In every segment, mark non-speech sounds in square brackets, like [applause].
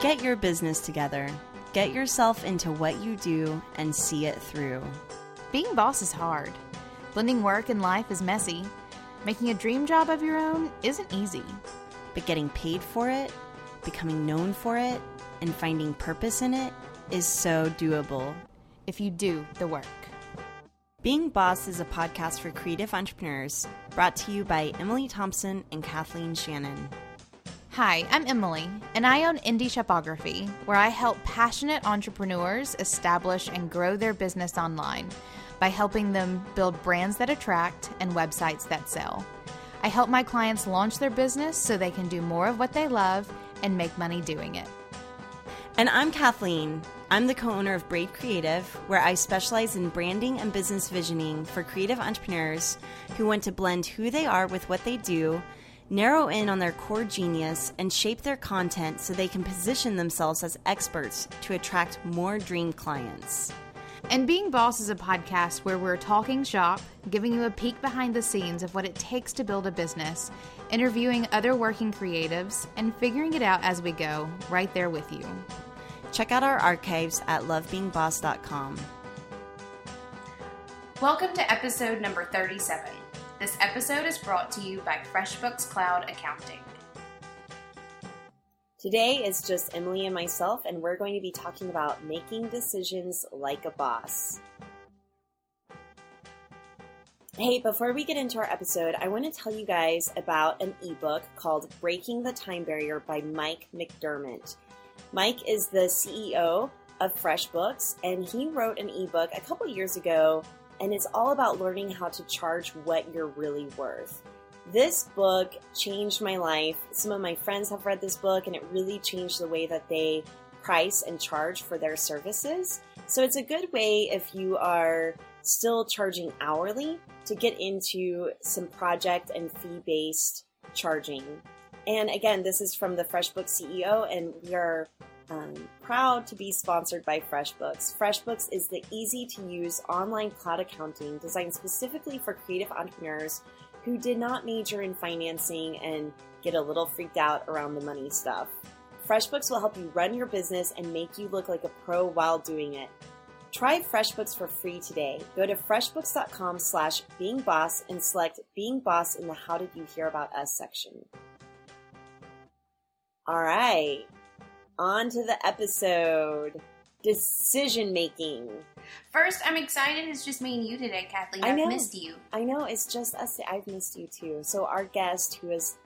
Get your business together. Get yourself into what you do and see it through. Being boss is hard. Blending work and life is messy. Making a dream job of your own isn't easy. But getting paid for it, becoming known for it, and finding purpose in it is so doable. If you do the work. Being Boss is a podcast for creative entrepreneurs brought to you by Emily Thompson and Kathleen Shannon. Hi, I'm Emily, and I own Indie Shopography, where I help passionate entrepreneurs establish and grow their business online by helping them build brands that attract and websites that sell. I help my clients launch their business so they can do more of what they love and make money doing it. And I'm Kathleen. I'm the co owner of Braid Creative, where I specialize in branding and business visioning for creative entrepreneurs who want to blend who they are with what they do, narrow in on their core genius, and shape their content so they can position themselves as experts to attract more dream clients. And Being Boss is a podcast where we're talking shop, giving you a peek behind the scenes of what it takes to build a business, interviewing other working creatives, and figuring it out as we go, right there with you. Check out our archives at lovebeingboss.com. Welcome to episode number 37. This episode is brought to you by FreshBooks Cloud Accounting. Today is just Emily and myself, and we're going to be talking about making decisions like a boss. Hey, before we get into our episode, I want to tell you guys about an ebook called Breaking the Time Barrier by Mike McDerment. Mike is the CEO of FreshBooks, and he wrote an ebook a couple years ago, and it's all about learning how to charge what you're really worth. This book changed my life. Some of my friends have read this book, and it really changed the way that they price and charge for their services. So it's a good way if you are still charging hourly to get into some project and fee based charging. And again, this is from the FreshBooks CEO, and we are um, proud to be sponsored by FreshBooks. FreshBooks is the easy to use online cloud accounting designed specifically for creative entrepreneurs who did not major in financing and get a little freaked out around the money stuff. FreshBooks will help you run your business and make you look like a pro while doing it. Try FreshBooks for free today. Go to freshbooks.com slash beingboss and select Being Boss in the How Did You Hear About Us section. All right, on to the episode. Decision making. First, I'm excited it's just me and you today, Kathleen. I I've know. missed you. I know it's just us. I've missed you too. So our guest, who is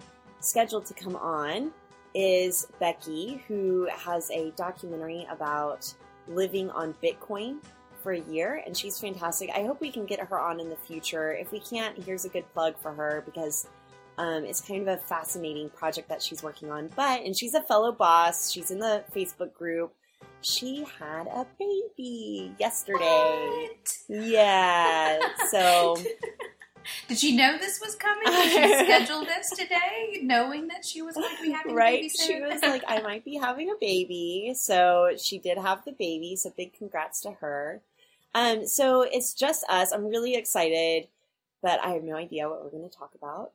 scheduled to come on, is Becky, who has a documentary about living on Bitcoin for a year, and she's fantastic. I hope we can get her on in the future. If we can't, here's a good plug for her because um, it's kind of a fascinating project that she's working on. But and she's a fellow boss. She's in the Facebook group. She had a baby yesterday. What? Yeah. [laughs] So [laughs] Did she know this was coming? Did she [laughs] schedule this today, knowing that she was going to be having a right, baby she was like, I might be having a baby. So she did have the baby. So big congrats to her. Um, so it's just us. I'm really excited, but I have no idea what we're going to talk about.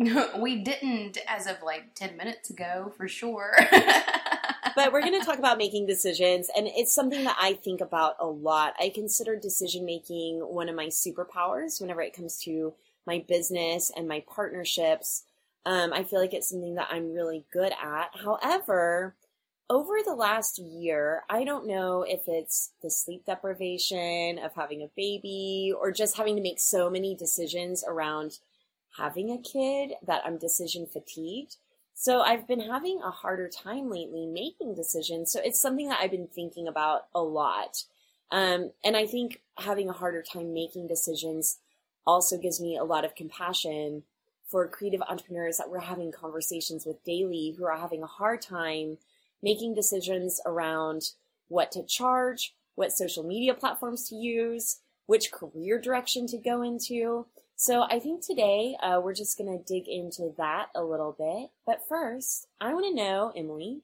[laughs] we didn't as of like 10 minutes ago, for sure. [laughs] but we're going to talk about making decisions and it's something that i think about a lot. I consider decision making one of my superpowers whenever it comes to my business and my partnerships. Um, i feel like it's something that i'm really good at. However over the last year i don't know if it's the sleep deprivation of having a baby or just having to make so many decisions around having a kid that i'm decision fatigued so I've been having a harder time lately making decisions. So it's something that I've been thinking about a lot. Um, and I think having a harder time making decisions also gives me a lot of compassion for creative entrepreneurs that we're having conversations with daily who are having a hard time making decisions around what to charge, what social media platforms to use, which career direction to go into. So I think today uh, we're just going to dig into that a little bit. But first, I want to know, Emily,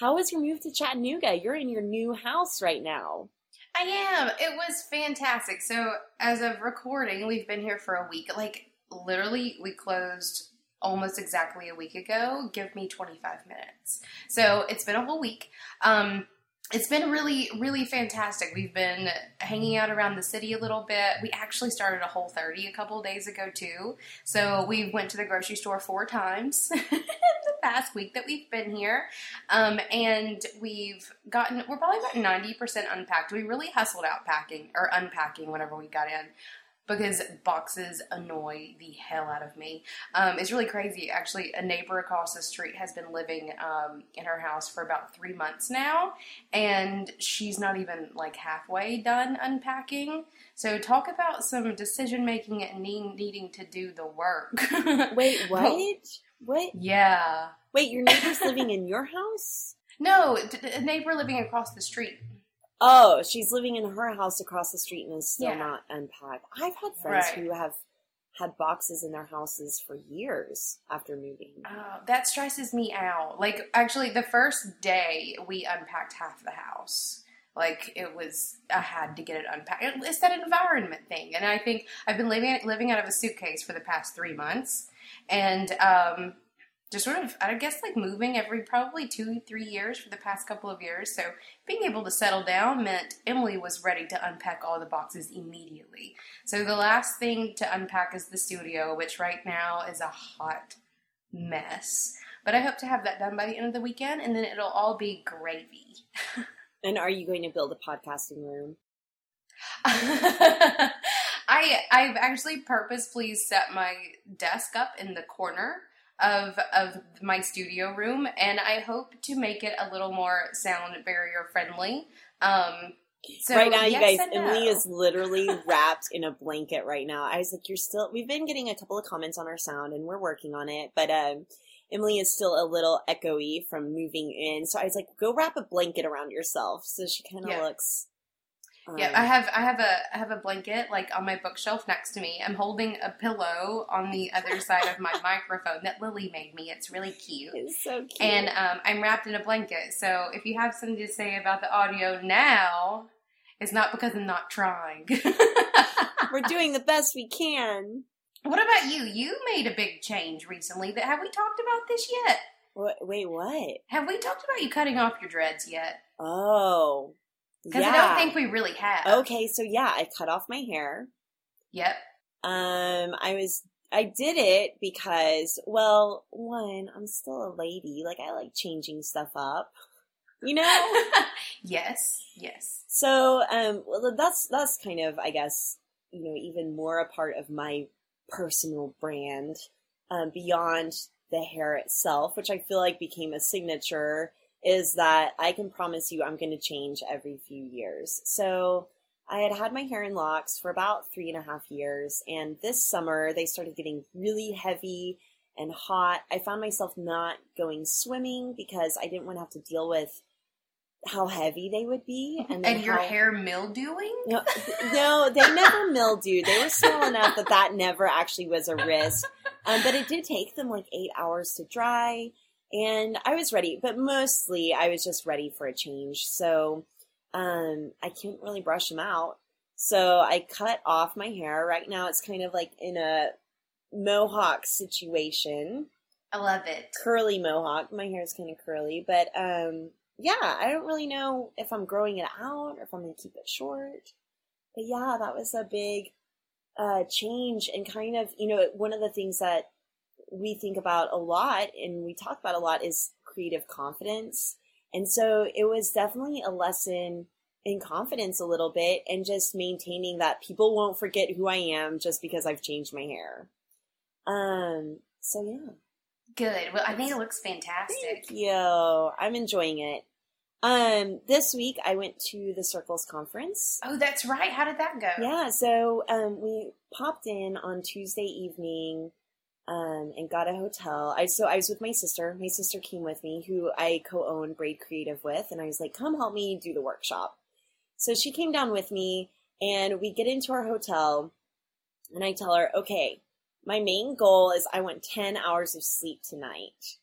how was your move to Chattanooga? You're in your new house right now. I am. It was fantastic. So, as of recording, we've been here for a week. Like, literally, we closed almost exactly a week ago, give me 25 minutes. So it's been a whole week. Um, it's been really, really fantastic. We've been hanging out around the city a little bit. We actually started a Whole 30 a couple days ago too. So we went to the grocery store four times [laughs] in the past week that we've been here, um, and we've gotten we're probably about 90 percent unpacked. We really hustled out packing or unpacking whenever we got in because boxes annoy the hell out of me. Um, it's really crazy. Actually, a neighbor across the street has been living um, in her house for about three months now, and she's not even like halfway done unpacking. So, talk about some decision making and need, needing to do the work. [laughs] Wait, what? what? Yeah. Wait, your neighbor's living in your house? No, a neighbor living across the street. Oh, she's living in her house across the street and is still Yeah. not unpacked. I've had friends Right. who have had boxes in their houses for years after moving. Oh, that stresses me out. Like, actually, the first day we unpacked half the house. Like it was, I had to get it unpacked. It's that environment thing, and I think I've been living living out of a suitcase for the past three months, and um, just sort of, I guess, like moving every probably two, three years for the past couple of years. So being able to settle down meant Emily was ready to unpack all the boxes immediately. So the last thing to unpack is the studio, which right now is a hot mess. But I hope to have that done by the end of the weekend, and then it'll all be gravy. [laughs] And are you going to build a podcasting room? [laughs] I I've actually purposefully set my desk up in the corner of of my studio room, and I hope to make it a little more sound barrier friendly. Um, so right now, you guys, Emily is literally wrapped in a blanket right now. I was like, "You're still." We've been getting a couple of comments on our sound, and we're working on it. But um, Emily is still a little echoey from moving in, so I was like, "Go wrap a blanket around yourself." So she kind of Yeah. looks. Um, Yeah, I have I have a I have a blanket like on my bookshelf next to me. I'm holding a pillow on the other side of my [laughs] microphone that Lily made me. It's really cute. It's so cute. And um, I'm wrapped in a blanket. So if you have something to say about the audio now, it's not because I'm not trying. [laughs] we're doing the best we can. what about you? You made a big change recently. That have we talked about this yet? What, wait, what? Have we talked about you cutting off your dreads yet? Oh, Because yeah. I don't think we really have. Okay, so yeah, I cut off my hair. Yep. Um, I was I did it because, well, one, I'm still a lady. Like I like changing stuff up, you know. [laughs] yes. Yes. so, um, well, that's that's kind of, I guess, you know, even more a part of my personal brand, um, beyond the hair itself, which I feel like became a signature. Is that I can promise you I'm going to change every few years. So I had had my hair in locks for about three and a half years, and this summer they started getting really heavy and hot. I found myself not going swimming because I didn't want to have to deal with how heavy they would be, [laughs] and, And your how- hair mildewing? No, no, they never [laughs] mildewed. They were small enough that that never actually was a risk. Um, but it did take them like eight hours to dry, and I was ready. But mostly, I was just ready for a change. So um, I couldn't really brush them out. So I cut off my hair. Right now, it's kind of like in a mohawk situation I love it. curly mohawk. My hair is kind of curly, but um, yeah, I don't really know if I'm growing it out or if I'm going to keep it short. But yeah, that was a big uh, change and kind of, you know, one of the things that we think about a lot and we talk about a lot is creative confidence. And so it was definitely a lesson in confidence a little bit and just maintaining that people won't forget who I am just because I've changed my hair. Um, so yeah. Good. Well, I think it looks fantastic. Thank you. I'm enjoying it. Um, this week I went to the Circles conference. Oh, that's right. How did that go? Yeah, so um, we popped in on Tuesday evening um, and got a hotel. I so I was with my sister. My sister came with me, who I co-own Braid Creative with, and I was like, "Come help me do the workshop." So she came down with me, and we get into our hotel, and I tell her, "Okay, my main goal is I want ten hours of sleep tonight."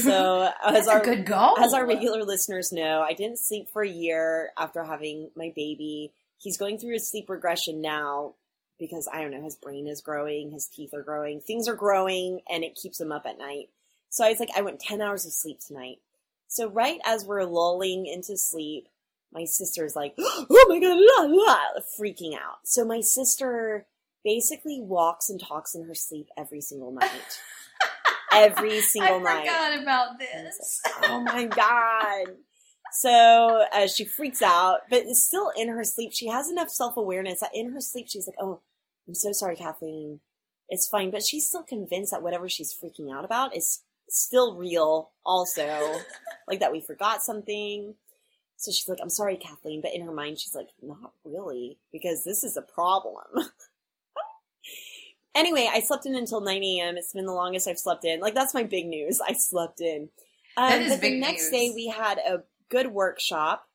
So [laughs] as a our good goal. as our regular listeners know, I didn't sleep for a year after having my baby. He's going through a sleep regression now because I don't know, his brain is growing, his teeth are growing, things are growing, and it keeps him up at night. So I was like, I went 10 hours of sleep tonight. So right as we're lulling into sleep, my sister's like, [gasps] oh my god, la, la, freaking out. So my sister basically walks and talks in her sleep every single night. [laughs] every single I night. forgot about this. oh my god. So uh, she freaks out, but still in her sleep. She has enough self awareness that in her sleep she's like, "Oh, I'm so sorry, Kathleen. It's fine." But she's still convinced that whatever she's freaking out about is still real. Also, [laughs] like that we forgot something. So she's like, "I'm sorry, Kathleen," but in her mind she's like, "Not really, because this is a problem." [laughs] anyway, I slept in until 9 a.m. It's been the longest I've slept in. Like that's my big news. [laughs] I slept in. Um, That is but the next news. day we had a good workshop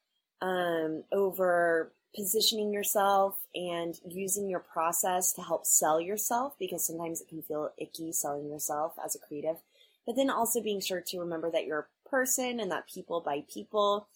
um, over positioning yourself and using your process to help sell yourself because sometimes it can feel icky selling yourself as a creative. But then also being sure to remember that you're a person and that people buy people.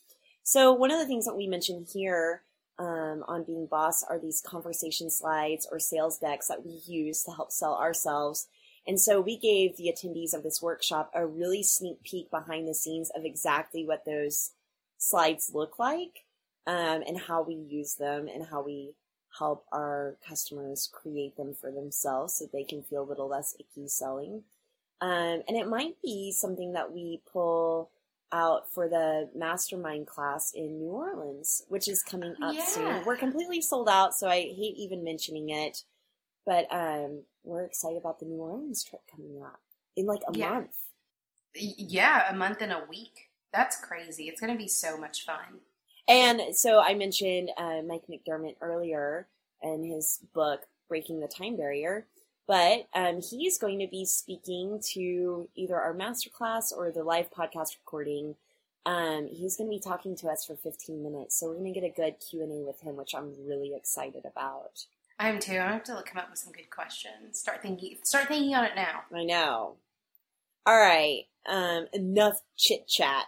So one of the things that we mentioned here um, on Being Boss are these conversation slides or sales decks that we use to help sell ourselves. And so we gave the attendees of this workshop a really sneak peek behind the scenes of exactly what those slides look like um, and how we use them and how we help our customers create them for themselves so they can feel a little less icky selling. Um, and it might be something that we pull out for the mastermind class in New Orleans, which is coming up Yeah. soon. We're completely sold out, so I hate even mentioning it. But um, we're excited about the New Orleans trip coming up in like a Yeah. month. Yeah, a month and a week. That's crazy. It's going to be so much fun. And so I mentioned uh, Mike McDerment earlier and his book, Breaking the Time Barrier. But um, he's going to be speaking to either our masterclass or the live podcast recording. Um, he's going to be talking to us for 15 minutes. So we're going to get a good Q&A with him, which I'm really excited about. I am too. I have to come up with some good questions. Start thinking. Start thinking on it now. I know. All right. Um, enough chit chat.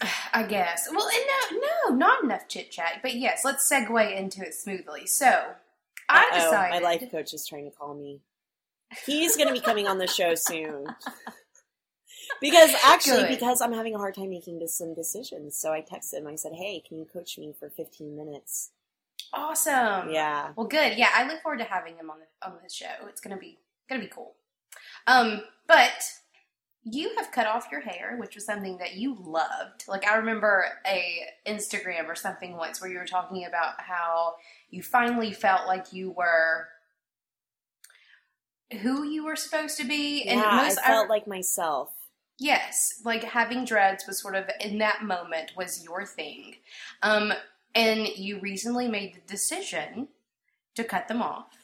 [sighs] I guess. Well, and no, no, not enough chit chat. But yes, let's segue into it smoothly. So, I Uh-oh, decided. My life coach is trying to call me. He's going to be coming on the show soon. Because actually, Good. because I'm having a hard time making some decisions, so I texted him. I said, "Hey, can you coach me for 15 minutes?" Awesome. Yeah, Well, good. Yeah, I look forward to having him on the on the show. It's gonna be gonna be cool. Um, but you have cut off your hair, which was something that you loved. Like I remember a Instagram or something once where you were talking about how you finally felt like you were who you were supposed to be, yeah. I most felt like myself. Yes, like having dreads was sort of in that moment was your thing. Um, and you recently made the decision to cut them off,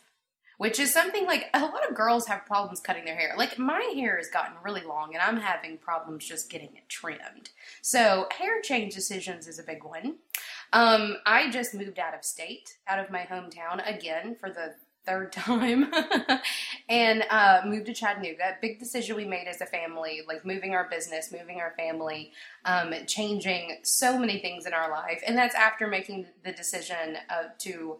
which is something like a lot of girls have problems cutting their hair. Like my hair has gotten really long and I'm having problems just getting it trimmed. So, hair change decisions is a big one. Um, I just moved out of state, out of my hometown again for the third [laughs] time, and uh, moved to Chattanooga. Big decision we made as a family, like moving our business, moving our family, um, changing so many things in our life. And that's after making the decision uh, to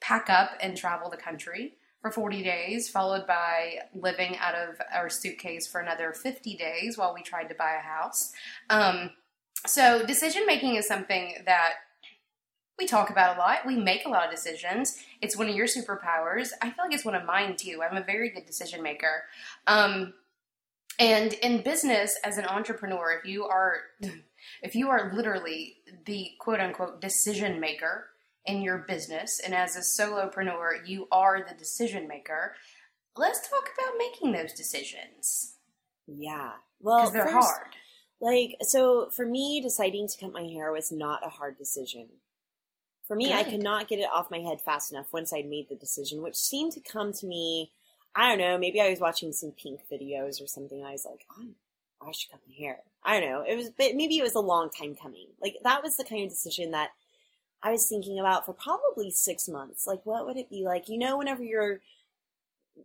pack up and travel the country for 40 days, followed by living out of our suitcase for another 50 days while we tried to buy a house. Um, so, decision making is something that we talk about a lot. We make a lot of decisions. It's one of your superpowers. I feel like it's one of mine too. I'm a very good decision maker. Um, and in business, as an entrepreneur, if you are, [laughs] if you are literally the quote unquote decision maker in your business, and as a solopreneur, you are the decision maker. Let's talk about making those decisions Yeah. Well, because they're first, hard. Like, so for me, deciding to cut my hair was not a hard decision. For me, I Good. could not get it off my head fast enough once I'd made the decision, which seemed to come to me. I don't know. Maybe I was watching some pink videos or something. I was like, oh, I should cut my hair. I don't know. It was, but maybe it was a long time coming. Like that was the kind of decision that I was thinking about for probably six months. Like, what would it be like? You know, whenever you're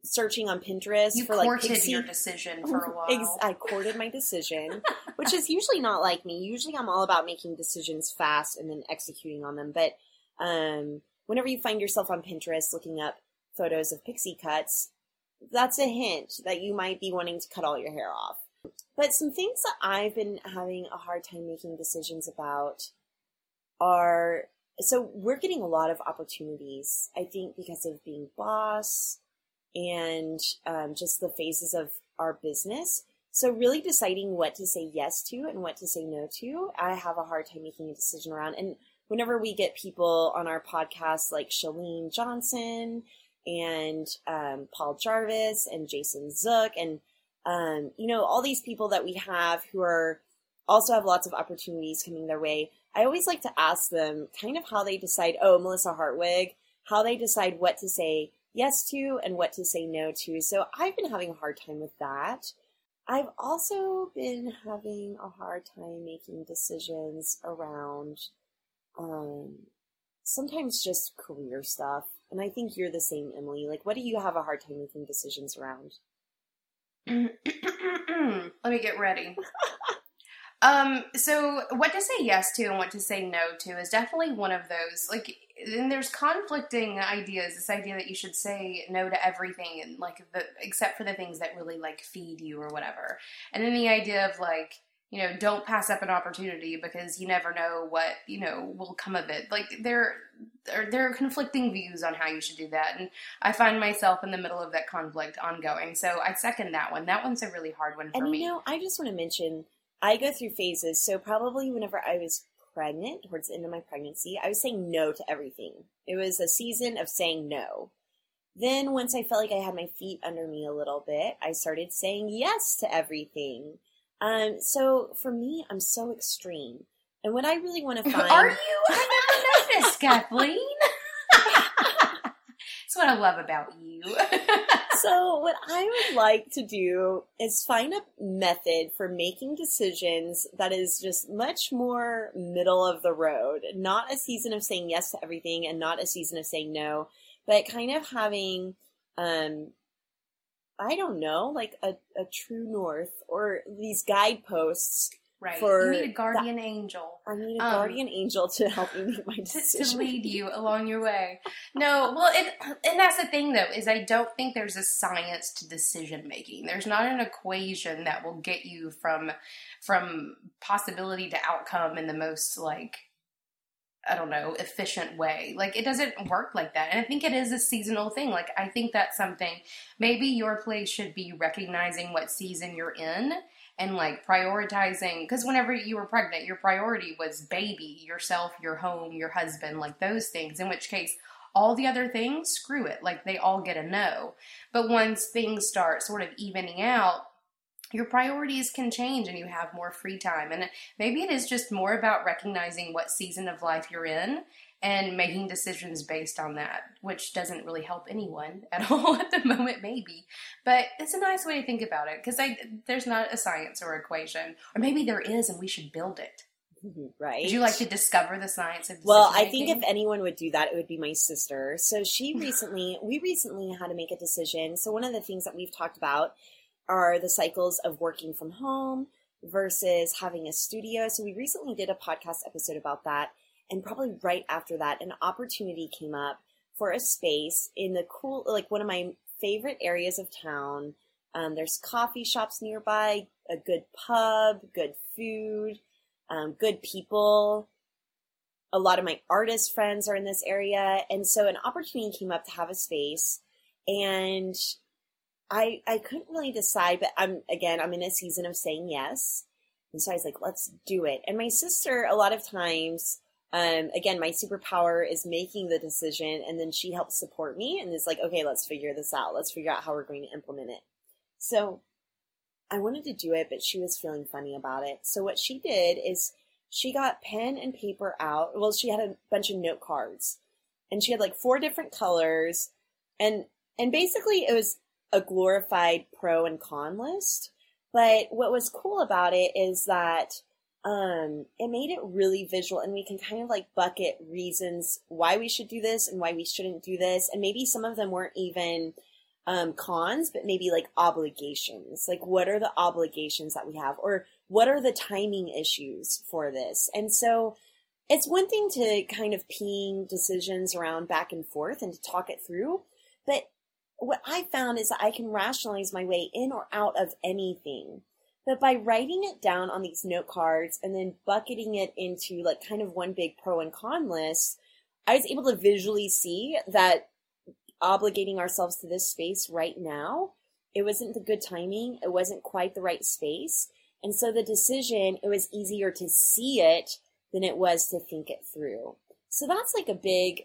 searching on Pinterest You for like courted pixie your decision for a [laughs] while. Ex- I courted my decision, which is usually not like me. Usually, I'm all about making decisions fast and then executing on them. But um, whenever you find yourself on Pinterest looking up photos of pixie cuts, that's a hint that you might be wanting to cut all your hair off. But some things that I've been having a hard time making decisions about are so we're getting a lot of opportunities, I think, because of being boss and um, just the phases of our business. So, really deciding what to say yes to and what to say no to, I have a hard time making a decision around. And whenever we get people on our podcast like Chalene Johnson and um, Paul Jarvis and Jason Zook and um, you know all these people that we have who are also have lots of opportunities coming their way. I always like to ask them kind of how they decide. Oh, Melissa Hartwig, how they decide what to say yes to and what to say no to. So I've been having a hard time with that. I've also been having a hard time making decisions around um, sometimes just career stuff. And I think you're the same, Emily. Like, what do you have a hard time making decisions around? [clears throat] Let me get ready. [laughs] um, so what to say yes to and what to say no to is definitely one of those. Like, and there's conflicting ideas. This idea that you should say no to everything, and like the except for the things that really like feed you or whatever. And then the idea of like you know, don't pass up an opportunity because you never know what, you know, will come of it. Like there there, there are conflicting views on how you should do that. And I find myself in the middle of that conflict ongoing. So I second that one. That one's a really hard one for and, me. you know, I just want to mention I go through phases. So probably whenever I was pregnant, towards the end of my pregnancy, I was saying no to everything. It was a season of saying no. Then once I felt like I had my feet under me a little bit, I started saying yes to everything. Um, so for me, I'm so extreme. And what I really want to [laughs] find Are you? I never noticed, Kathleen. What I love about you. [laughs] so what I would like to do is find a method for making decisions that is just much more middle of the road. Not a season of saying yes to everything and not a season of saying no, but kind of having um I don't know, like a, a true north or these guideposts. Right. For you need a guardian angel. I need a Um, guardian angel to help me make my to, to lead [laughs] you along your way. No, well, it, and that's the thing though is I don't think there's a science to decision making. There's not an equation that will get you from from possibility to outcome in the most like I don't know efficient way. Like it doesn't work like that, and I think it is a seasonal thing. Like I think that's something maybe your place should be recognizing what season you're in and like prioritizing because whenever you were pregnant your priority was baby yourself your home your husband like those things in which case all the other things screw it like they all get a no. But once things start sort of evening out your priorities can change and you have more free time. And maybe it is just more about recognizing what season of life you're in and making decisions based on that, which doesn't really help anyone [laughs] at all at the moment, maybe. But it's a nice way to think about it because there's not a science or equation, or maybe there is, and we should build it. Mm-hmm, right. Would you like to discover the science of? Well, I think if anyone would do that, it would be my sister. So she [laughs] recently, we recently had to make a decision. So one of the things that we've talked about are the cycles of working from home versus having a studio. So we recently did a podcast episode about that. And probably right after that, an opportunity came up for a space in the cool, like one of my favorite areas of town. Um, there's coffee shops nearby, a good pub, good food, um, good people a lot of my artist friends are in this area and so an opportunity came up to have a space and i i couldn't really decide but i'm again i'm in a season of saying yes and so i was like let's do it and my sister a lot of times um, again my superpower is making the decision and then she helps support me and is like okay let's figure this out let's figure out how we're going to implement it so i wanted to do it but she was feeling funny about it so what she did is she got pen and paper out. Well, she had a bunch of note cards, and she had like four different colors, and and basically it was a glorified pro and con list. But what was cool about it is that um, it made it really visual, and we can kind of like bucket reasons why we should do this and why we shouldn't do this, and maybe some of them weren't even um, cons, but maybe like obligations. Like, what are the obligations that we have, or what are the timing issues for this? And so, it's one thing to kind of ping decisions around back and forth and to talk it through, But what I found is that I can rationalize my way in or out of anything. But by writing it down on these note cards and then bucketing it into like kind of one big pro and con list, I was able to visually see that obligating ourselves to this space right now, it wasn't the good timing. It wasn't quite the right space. And so the decision, it was easier to see it than it was to think it through. So that's like a big,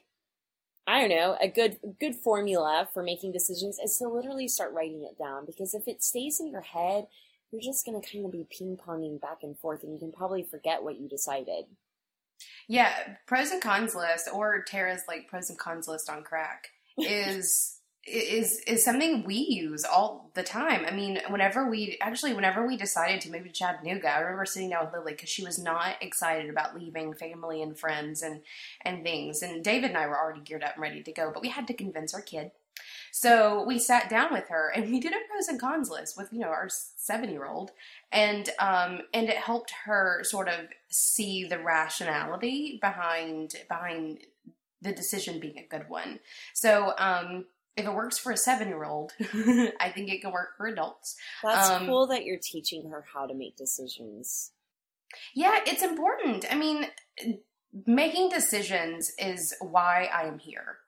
I don't know, a good good formula for making decisions is to literally start writing it down because if it stays in your head, you're just going to kind of be ping-ponging back and forth and you can probably forget what you decided. Yeah, pros and cons list or Tara's like pros and cons list on crack [laughs] is is is something we use all the time. I mean, whenever we actually whenever we decided to move to Chattanooga, I remember sitting down with Lily because she was not excited about leaving family and friends and and things. And David and I were already geared up and ready to go, but we had to convince our kid. So we sat down with her and we did a pros and cons list with you know our seven year old, and um and it helped her sort of see the rationality behind behind the decision being a good one. So um if it works for a seven year old, [laughs] I think it can work for adults. That's um, cool that you're teaching her how to make decisions. Yeah, it's important. I mean, making decisions is why I am here.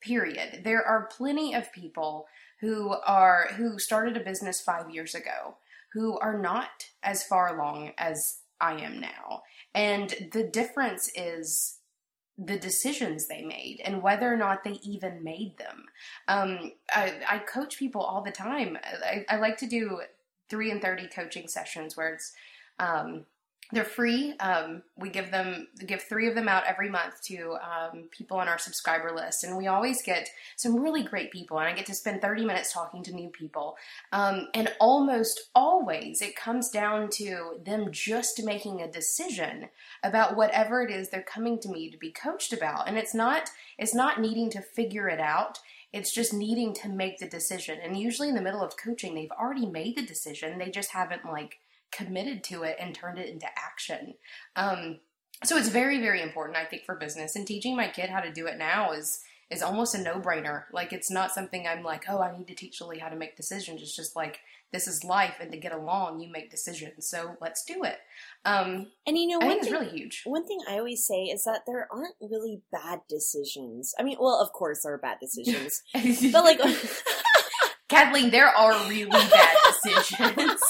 Period. There are plenty of people who are who started a business 5 years ago who are not as far along as I am now. And the difference is the decisions they made and whether or not they even made them. Um, I, I, coach people all the time. I, I, like to do three and thirty coaching sessions where it's um, they're free. Um, we give them give three of them out every month to um, people on our subscriber list, and we always get some really great people. And I get to spend thirty minutes talking to new people. Um, and almost always, it comes down to them just making a decision about whatever it is they're coming to me to be coached about. And it's not it's not needing to figure it out. It's just needing to make the decision. And usually in the middle of coaching, they've already made the decision. They just haven't like committed to it and turned it into action. Um, so it's very, very important, I think, for business. And teaching my kid how to do it now is is almost a no brainer. Like it's not something I'm like, oh, I need to teach Lily how to make decisions. It's just like this is life, and to get along, you make decisions. So let's do it. Um, and you know, I one think thing, it's really huge. One thing I always say is that there aren't really bad decisions. I mean, well, of course there are bad decisions, [laughs] but like, [laughs] Kathleen, there are really bad decisions.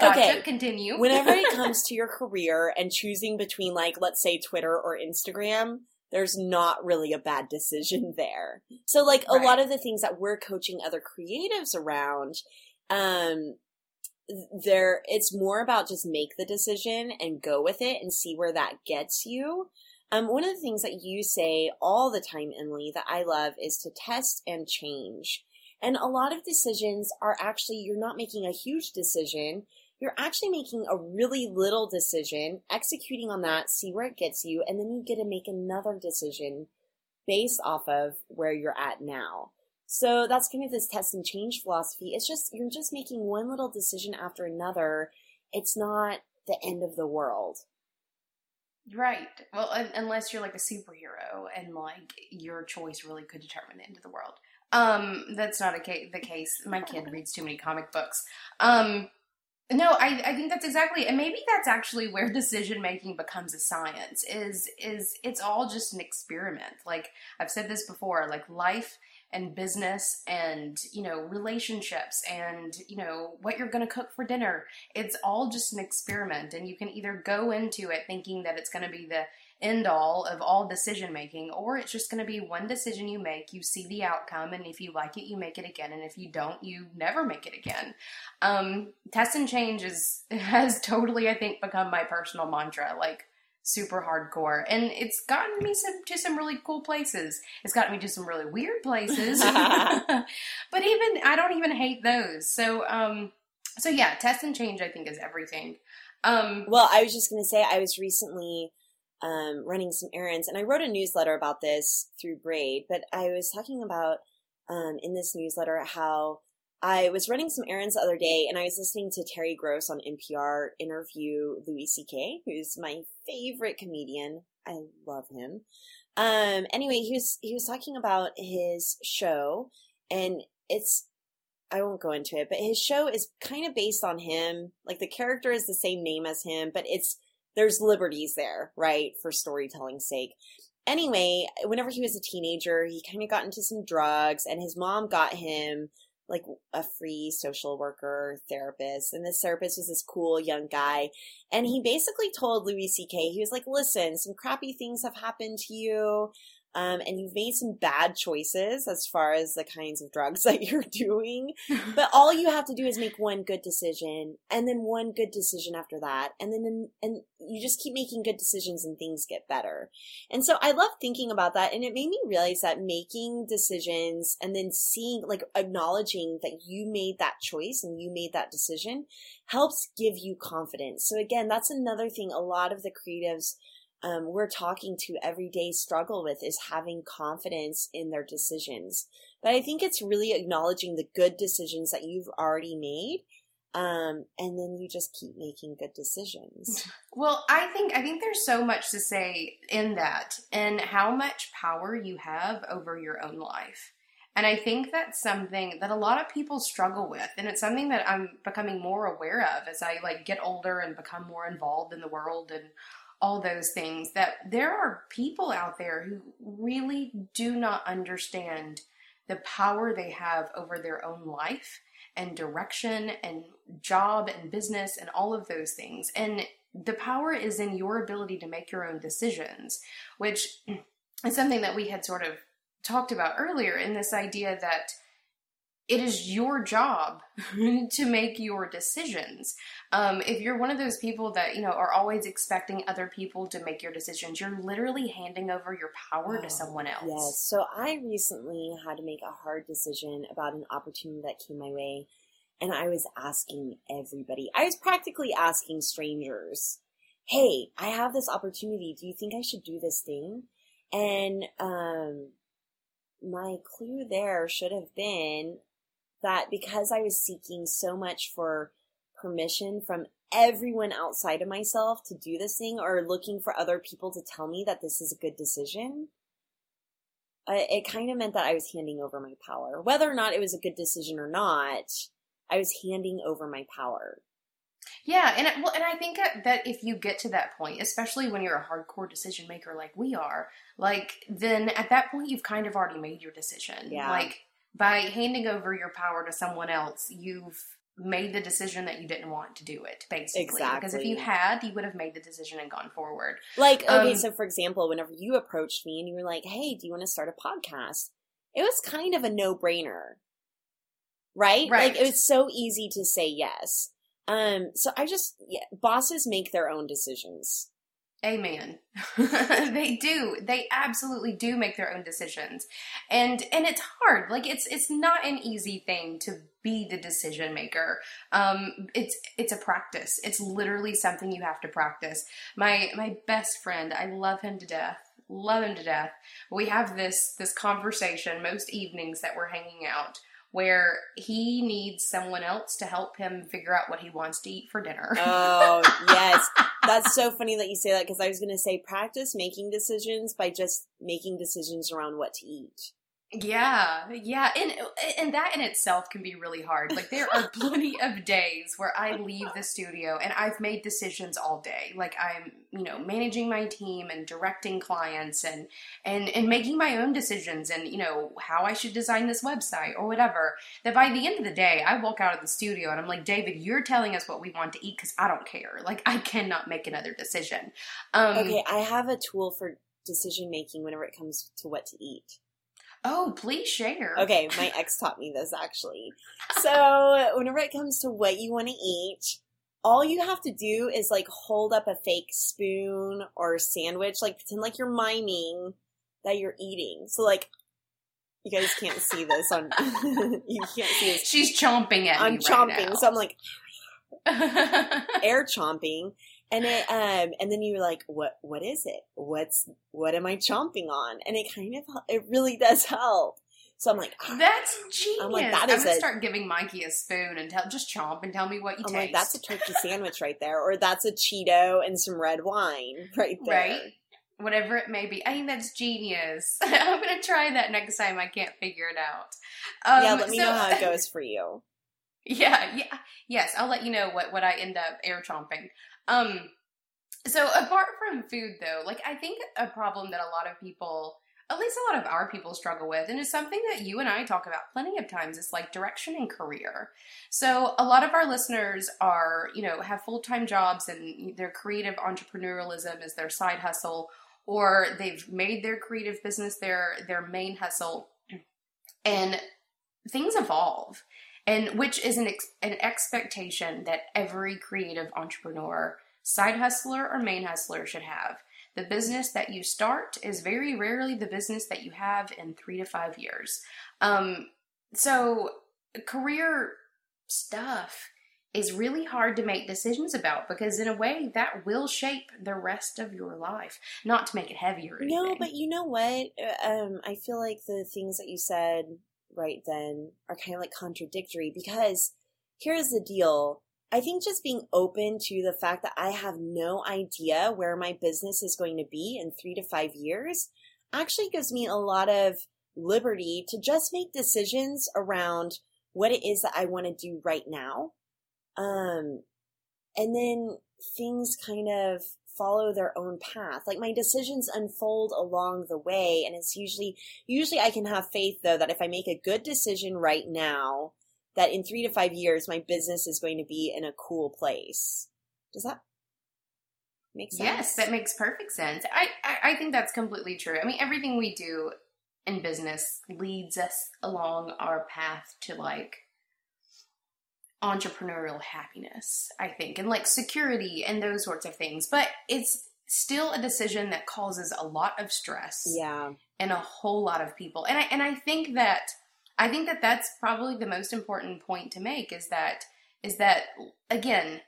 Gotcha. Okay, continue. Whenever it [laughs] comes to your career and choosing between, like, let's say Twitter or Instagram, there's not really a bad decision [laughs] there. So, like, right. a lot of the things that we're coaching other creatives around, um, there, it's more about just make the decision and go with it and see where that gets you. Um, one of the things that you say all the time, Emily, that I love is to test and change. And a lot of decisions are actually, you're not making a huge decision you're actually making a really little decision, executing on that, see where it gets you, and then you get to make another decision based off of where you're at now. So that's kind of this test and change philosophy. It's just, you're just making one little decision after another. It's not the end of the world. Right. Well, unless you're like a superhero and like your choice really could determine the end of the world. Um, that's not a ca- the case. My kid reads too many comic books. Um, no, I, I think that's exactly, and maybe that's actually where [laughs] decision making becomes a science. Is is it's all just an experiment. Like I've said this before, like life and business and you know relationships and you know what you're going to cook for dinner. It's all just an experiment, and you can either go into it thinking that it's going to be the end all of all decision making, or it's just going to be one decision you make, you see the outcome, and if you like it, you make it again, and if you don't, you never make it again. Um, test and change is [laughs] has totally, I think, become my personal mantra. Like super hardcore and it's gotten me some to some really cool places it's gotten me to some really weird places [laughs] [laughs] but even i don't even hate those so um so yeah test and change i think is everything um well i was just gonna say i was recently um, running some errands. And I wrote a newsletter about this through Braid, but I was talking about um, in this newsletter how I was running some errands the other day and I was listening to Terry Gross on NPR interview Louis C.K., who's my favorite comedian. I love him. Um. Anyway, he was he was talking about his show, and it's I won't go into it, but his show is kind of based on him. Like the character is the same name as him, but it's there's liberties there, right, for storytelling's sake. Anyway, whenever he was a teenager, he kind of got into some drugs, and his mom got him like a free social worker therapist. And this therapist was this cool young guy. And he basically told Louis C.K., he was like, listen, some crappy things have happened to you. Um, and you've made some bad choices as far as the kinds of drugs [laughs] that you're doing. [laughs] but all you have to do is make one good decision and then one good decision after that. And then, and you just keep making good decisions and things get better. And so I love thinking about that. And it made me realize that making decisions and then seeing, like acknowledging that you made that choice and you made that decision helps give you confidence. So again, that's another thing a lot of the creatives um, we're talking to every day struggle with is having confidence in their decisions. But I think it's really acknowledging the good decisions that you've already made. Um, and then you just keep making good decisions. [laughs] Well, I think I think there's so much to say in that and how much power you have over your own life. And I think that's something that a lot of people struggle with. And it's something that I'm becoming more aware of as I like get older and become more involved in the world and all those things that there are people out there who really do not understand the power they have over their own life and direction and job and business and all of those things. And the power is in your ability to make your own decisions, which is something that we had sort of talked about earlier in this idea that it is your job [laughs] to make your decisions. Um, if you're one of those people that you know are always expecting other people to make your decisions, you're literally handing over your power oh, to someone else. Yes. So I recently had to make a hard decision about an opportunity that came my way, and I was asking everybody. I was practically asking strangers, "Hey, I have this opportunity. Do you think I should do this thing?" And um, my clue there should have been that because I was seeking so much for permission from everyone outside of myself to do this thing or looking for other people to tell me that this is a good decision, it kind of meant that I was handing over my power. Whether or not it was a good decision or not, I was handing over my power. Yeah, and well, and I think that if you get to that point, especially when you're a hardcore decision maker like we are, like then at that point you've kind of already made your decision. Yeah. Like by handing over your power to someone else, you've made the decision that you didn't want to do it, basically. Exactly. Because if you had, you would have made the decision and gone forward. Like, okay, um, so for example, whenever you approached me and you were like, hey, do you want to start a podcast? It was kind of a no brainer. Right? Right. Like, it was so easy to say yes. Um, so I just, yeah, bosses make their own decisions. Amen. [laughs] they do. They absolutely do make their own decisions. And and it's hard. Like it's it's not an easy thing to be the decision maker. Um it's it's a practice. It's literally something you have to practice. My my best friend, I love him to death. Love him to death. We have this this conversation most evenings that we're hanging out where he needs someone else to help him figure out what he wants to eat for dinner. Oh, [laughs] yes. That's so funny that you say that because I was going to say practice making decisions by just making decisions around what to eat. Yeah, yeah, and and that in itself can be really hard. Like there are plenty [laughs] of days where I leave the studio and I've made decisions all day. Like I'm, you know, managing my team and directing clients and and and making my own decisions and you know how I should design this website or whatever. That by the end of the day, I walk out of the studio and I'm like, David, you're telling us what we want to eat because I don't care. Like I cannot make another decision. Um, okay, I have a tool for decision making whenever it comes to what to eat. Oh, please share. Okay, my [laughs] ex taught me this actually. So, whenever it comes to what you want to eat, all you have to do is like hold up a fake spoon or sandwich, like pretend like you're miming that you're eating. So, like, you guys can't see this on. [laughs] you can't see this. She's chomping at I'm chomping, right so I'm like [laughs] air chomping, and it um and then you're like what what is it what's what am i chomping on and it kind of it really does help so i'm like oh. that's genius i'm like that is I'm gonna a, start giving mikey a spoon and tell just chomp and tell me what you I'm taste like that's a turkey sandwich right there or that's a cheeto and some red wine right there right whatever it may be. I think that's genius. [laughs] I'm gonna try that next time I can't figure it out. Um, yeah, let me so, know how it [laughs] goes for you. Yeah, yeah, yes. I'll let you know what what I end up air chomping. Um, so apart from food, though, like I think a problem that a lot of people at least a lot of our people struggle with, and it's something that you and I talk about plenty of times. is like direction and career. So a lot of our listeners are, you know, have full time jobs and their creative entrepreneurialism is their side hustle, or they've made their creative business their their main hustle, and things evolve, and which is an ex- an expectation that every creative entrepreneur, side hustler or main hustler should have the business that you start is very rarely the business that you have in three to five years. Um, so, career stuff is really hard to make decisions about because, in a way, that will shape the rest of your life. Not to make it heavier. no, but you know what? Uh, um, I feel like the things that you said right then are kind of like contradictory because here's the deal I think just being open to the fact that I have no idea where my business is going to be in three to five years actually gives me a lot of liberty to just make decisions around what it is that I want to do right now. Um, and then things kind of follow their own path. Like my decisions unfold along the way. And it's usually, usually I can have faith though that if I make a good decision right now, that in three to five years, my business is going to be in a cool place. Does that make sense? Yes, that makes perfect sense. I, I, I think that's completely true. I mean, everything we do in business leads us along our path to like entrepreneurial happiness, I think, and like security and those sorts of things. But it's still a decision that causes a lot of stress. Yeah. And a whole lot of people. And I and I think that I think that that's probably the most important point to make is that is that again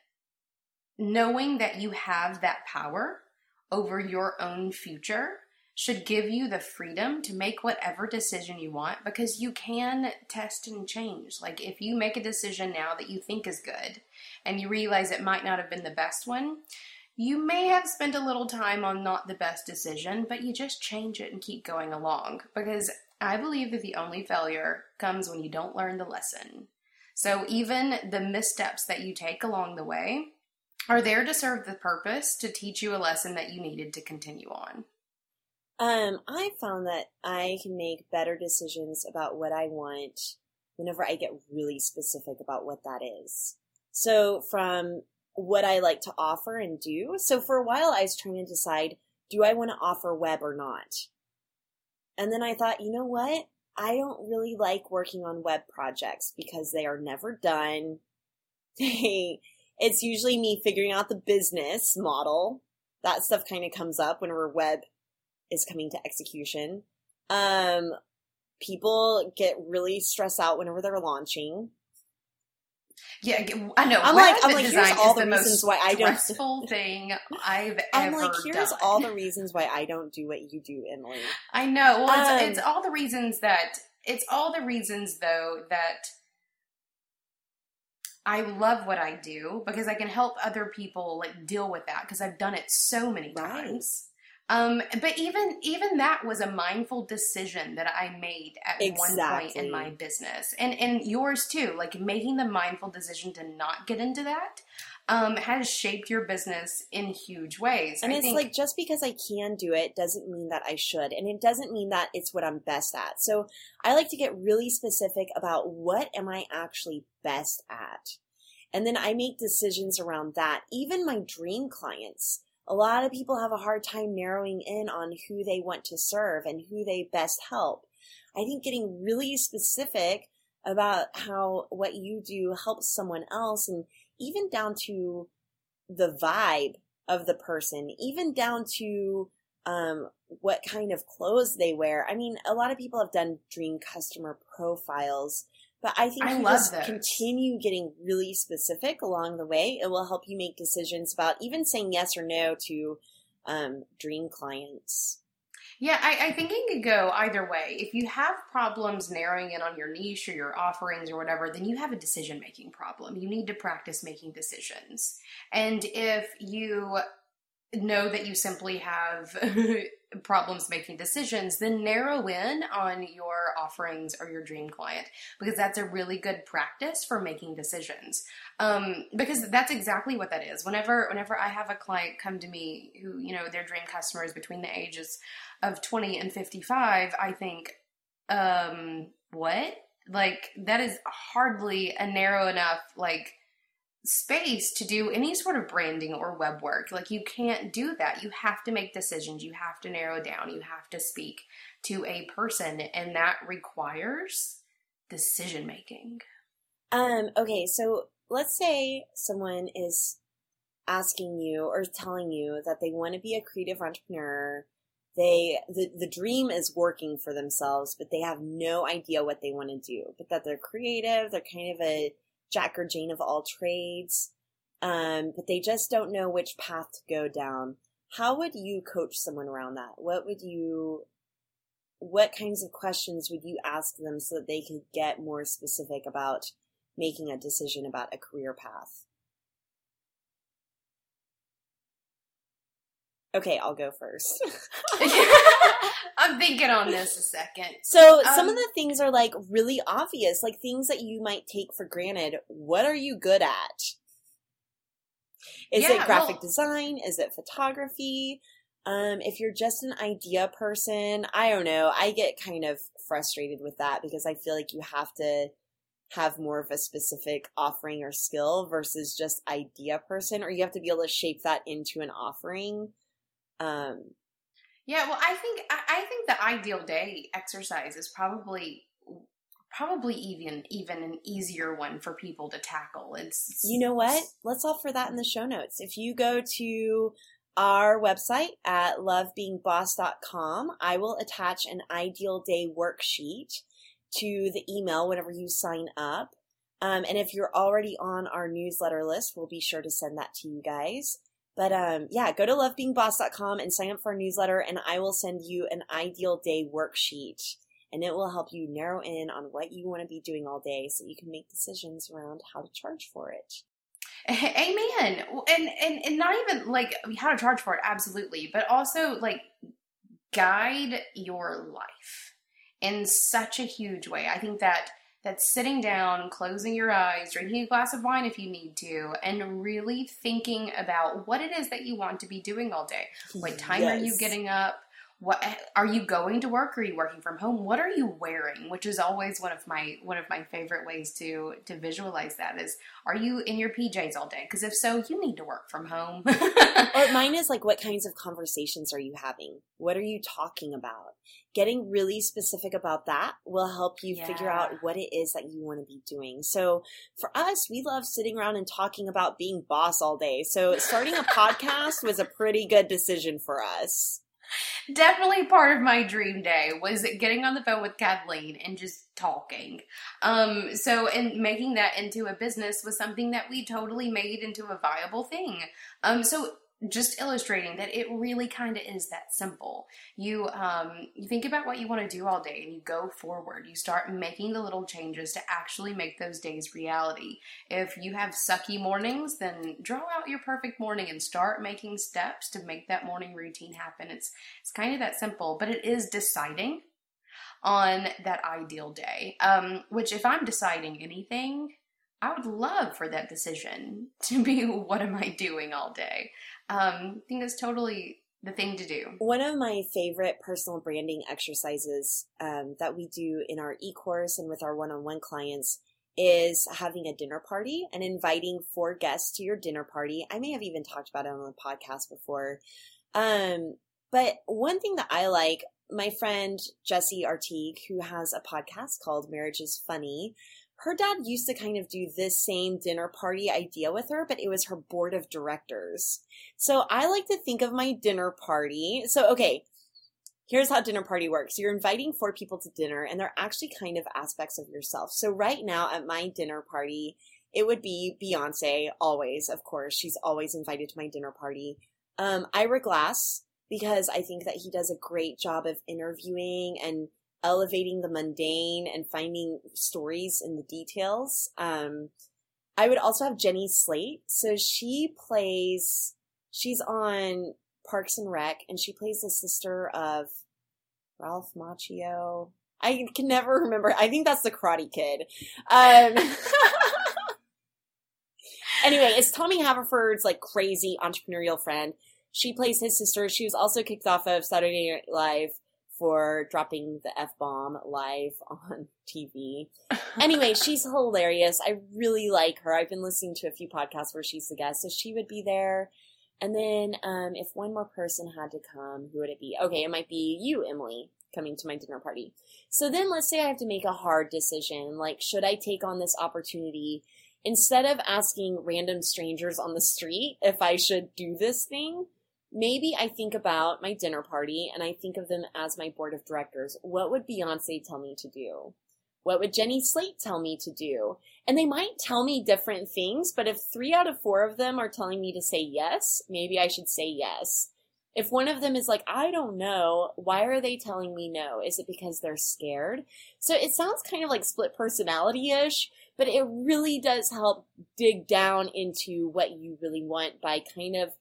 knowing that you have that power over your own future should give you the freedom to make whatever decision you want because you can test and change. Like if you make a decision now that you think is good and you realize it might not have been the best one, you may have spent a little time on not the best decision, but you just change it and keep going along because I believe that the only failure comes when you don't learn the lesson. So even the missteps that you take along the way are there to serve the purpose to teach you a lesson that you needed to continue on. Um, I found that I can make better decisions about what I want whenever I get really specific about what that is. So from what I like to offer and do. So for a while I was trying to decide, do I want to offer web or not? And then I thought, you know what? I don't really like working on web projects because they are never done. [laughs] They, it's usually me figuring out the business model. That stuff kind of comes up whenever web is coming to execution. Um, people get really stressed out whenever they're launching. Yeah, I know. I'm like, I'm like, here's all the, the reasons why I don't. [laughs] Stressful thing I've I'm ever like, here's done. all the reasons why I don't do what you do, Emily. I know. Well, um, it's, it's all the reasons that it's all the reasons though that I love what I do because I can help other people like deal with that because I've done it so many times. Um, but even even that was a mindful decision that I made at exactly. one point in my business, and and yours too. Like making the mindful decision to not get into that um, has shaped your business in huge ways. And I it's think- like just because I can do it doesn't mean that I should, and it doesn't mean that it's what I'm best at. So I like to get really specific about what am I actually best at, and then I make decisions around that. Even my dream clients a lot of people have a hard time narrowing in on who they want to serve and who they best help. I think getting really specific about how what you do helps someone else and even down to the vibe of the person, even down to um, what kind of clothes they wear. I mean, a lot of people have done dream customer profiles but I think I you just those. continue getting really specific along the way. It will help you make decisions about even saying yes or no to um, dream clients. Yeah, I, I think it could go either way. If you have problems narrowing in on your niche or your offerings or whatever, then you have a decision making problem. You need to practice making decisions. And if you know that you simply have [laughs] problems making decisions, then narrow in on your offerings or your dream client because that's a really good practice for making decisions. Um, because that's exactly what that is. Whenever whenever I have a client come to me who you know their dream customer is between the ages of twenty and fifty five, I think, um, what like that is hardly a narrow enough like space to do any sort of branding or web work. Like you can't do that. You have to make decisions. You have to narrow down. You have to speak to a person and that requires decision making. Um okay, so let's say someone is asking you or telling you that they want to be a creative entrepreneur. They the, the dream is working for themselves, but they have no idea what they want to do. But that they're creative, they're kind of a Jack or Jane of all trades, um, but they just don't know which path to go down. How would you coach someone around that? What would you, what kinds of questions would you ask them so that they could get more specific about making a decision about a career path? Okay, I'll go first. [laughs] I'm thinking on this a second. So some Um, of the things are like really obvious, like things that you might take for granted. What are you good at? Is Yeah, it graphic well- design? Is it photography? Um, if you're just an idea person, I don't know. I get kind of frustrated with that because I feel like you have to have more of a specific offering or skill versus just idea person, or you have to be able to shape that into an offering. Um, Yeah, well, I think I, I think the ideal day exercise is probably probably even even an easier one for people to tackle. It's You know what? Let's offer that in the show notes. If you go to our website at lovebeingboss.com, I will attach an ideal day worksheet to the email whenever you sign up. Um, and if you're already on our newsletter list, we'll be sure to send that to you guys. But um, yeah, go to lovebeingboss.com and sign up for our newsletter, and I will send you an ideal day worksheet and it will help you narrow in on what you want to be doing all day so you can make decisions around how to charge for it. Amen. And and and not even like how to charge for it, absolutely, but also like guide your life in such a huge way. I think that that sitting down, closing your eyes, drinking a glass of wine if you need to, and really thinking about what it is that you want to be doing all day. What time are you getting up? What are you going to work? Are you working from home? What are you wearing? Which is always one of my one of my favorite ways to to visualize that is are you in your PJs all day? Because if so, you need to work from home. [laughs] Or [laughs] mine is like, what kinds of conversations are you having? What are you talking about? Getting really specific about that will help you figure out what it is that you want to be doing. So for us, we love sitting around and talking about being boss all day. So starting a [laughs] podcast was a pretty good decision for us. Definitely part of my dream day was getting on the phone with Kathleen and just talking. Um, so and making that into a business was something that we totally made into a viable thing. Um, so just illustrating that it really kind of is that simple. You um, you think about what you want to do all day and you go forward. You start making the little changes to actually make those days reality. If you have sucky mornings, then draw out your perfect morning and start making steps to make that morning routine happen. It's it's kind of that simple, but it is deciding on that ideal day. Um, which, if I'm deciding anything, I would love for that decision to be [laughs] what am I doing all day. Um, I think that's totally the thing to do. One of my favorite personal branding exercises um, that we do in our e course and with our one on one clients is having a dinner party and inviting four guests to your dinner party. I may have even talked about it on the podcast before. Um, but one thing that I like, my friend Jessie Artigue, who has a podcast called Marriage is Funny, her dad used to kind of do this same dinner party idea with her, but it was her board of directors. So I like to think of my dinner party. So, okay, here's how dinner party works. You're inviting four people to dinner, and they're actually kind of aspects of yourself. So, right now at my dinner party, it would be Beyonce, always, of course. She's always invited to my dinner party. Um, Ira Glass, because I think that he does a great job of interviewing and elevating the mundane and finding stories in the details. Um, I would also have Jenny Slate. So she plays She's on Parks and Rec, and she plays the sister of Ralph Macchio. I can never remember. I think that's the Karate Kid. Um, [laughs] anyway, it's Tommy Haverford's like crazy entrepreneurial friend. She plays his sister. She was also kicked off of Saturday Night Live for dropping the F bomb live [laughs] on TV. Anyway, [laughs] she's hilarious. I really like her. I've been listening to a few podcasts where she's the guest, so she would be there. And then um, if one more person had to come, who would it be? Okay, it might be you, Emily, coming to my dinner party. So then let's say I have to make a hard decision. Like, should I take on this opportunity? Instead of asking random strangers on the street if I should do this thing, maybe I think about my dinner party and I think of them as my board of directors. What would Beyonce tell me to do? What would Jenny Slate tell me to do? And they might tell me different things, but if three out of four of them are telling me to say yes, maybe I should say yes. If one of them is like, I don't know, why are they telling me no? Is it because they're scared? So it sounds kind of like split personality ish, but it really does help dig down into what you really want by kind of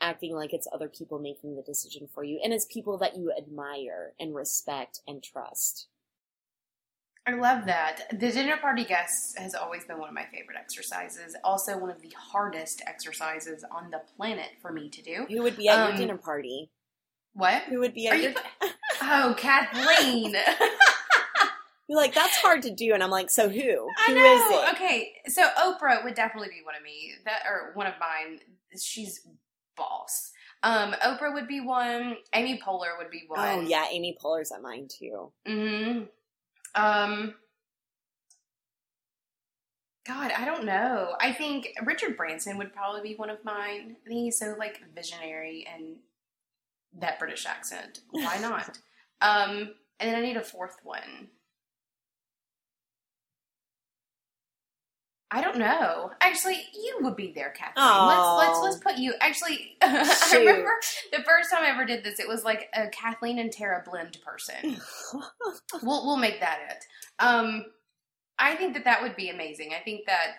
acting like it's other people making the decision for you and it's people that you admire and respect and trust. I love that. The dinner party guests has always been one of my favorite exercises. Also, one of the hardest exercises on the planet for me to do. Who would be at Um, your dinner party? What? Who would be Are at your you? [laughs] oh, Kathleen. [laughs] You're like, that's hard to do. And I'm like, so who? Who I know. Okay, so Oprah would definitely be one of me. That or one of mine. She's boss. Um, Oprah would be one. Amy Poehler would be one. Oh, yeah. Amy Poehler's at mine too. hmm Um. God, I don't know. I think Richard Branson would probably be one of mine. I think he's so like visionary and that British accent. Why [laughs] not? um, and then I need a fourth one. I don't know. Actually, you would be there, Kathleen. Aw. Let's let's let's put you. Actually, [laughs] I remember the first time I ever did this. It was like a Kathleen and Tara blend person. [laughs] we'll we'll make that it. Um, I think that that would be amazing. I think that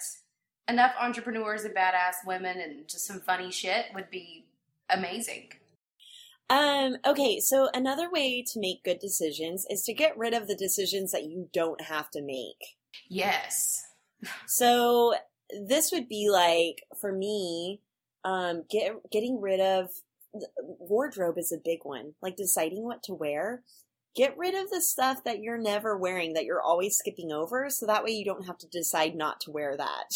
enough entrepreneurs and badass women and just some funny shit would be amazing. Um, okay, so another way to make good decisions is to get rid of the decisions that you don't have to make. Yes. So this would be like for me, um, get getting rid of wardrobe is a big one. Like deciding what to wear. Get rid of the stuff that you're never wearing that you're always skipping over, so that way you don't have to decide not to wear that.